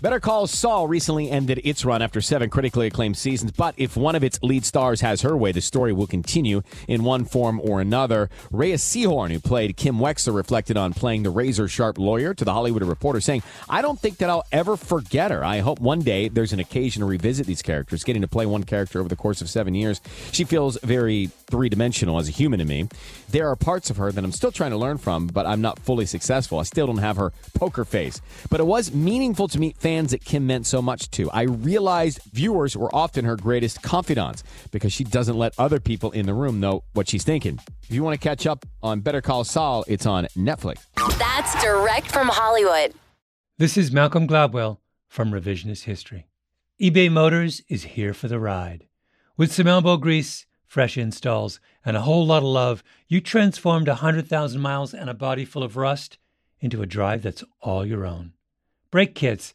Better Call Saul recently ended its run after seven critically acclaimed seasons, but if one of its lead stars has her way, the story will continue in one form or another. Rhea Seehorn, who played Kim Wexler, reflected on playing the razor sharp lawyer to the Hollywood Reporter, saying, I don't think that I'll ever forget her. I hope one day there's an occasion to revisit these characters. Getting to play one character over the course of seven years, she feels very three dimensional as a human to me. There are parts of her that I'm still trying to learn from, but I'm not fully successful. I still don't have her poker face. But it was meaningful to meet fans that Kim meant so much to. I realized viewers were often her greatest confidants because she doesn't let other people in the room know what she's thinking. If you want to catch up on Better Call Saul, it's on Netflix. That's direct from Hollywood. This is Malcolm Gladwell from Revisionist History. eBay Motors is here for the ride. With some elbow grease, fresh installs, and a whole lot of love, you transformed 100,000 miles and a body full of rust into a drive that's all your own. Brake kits,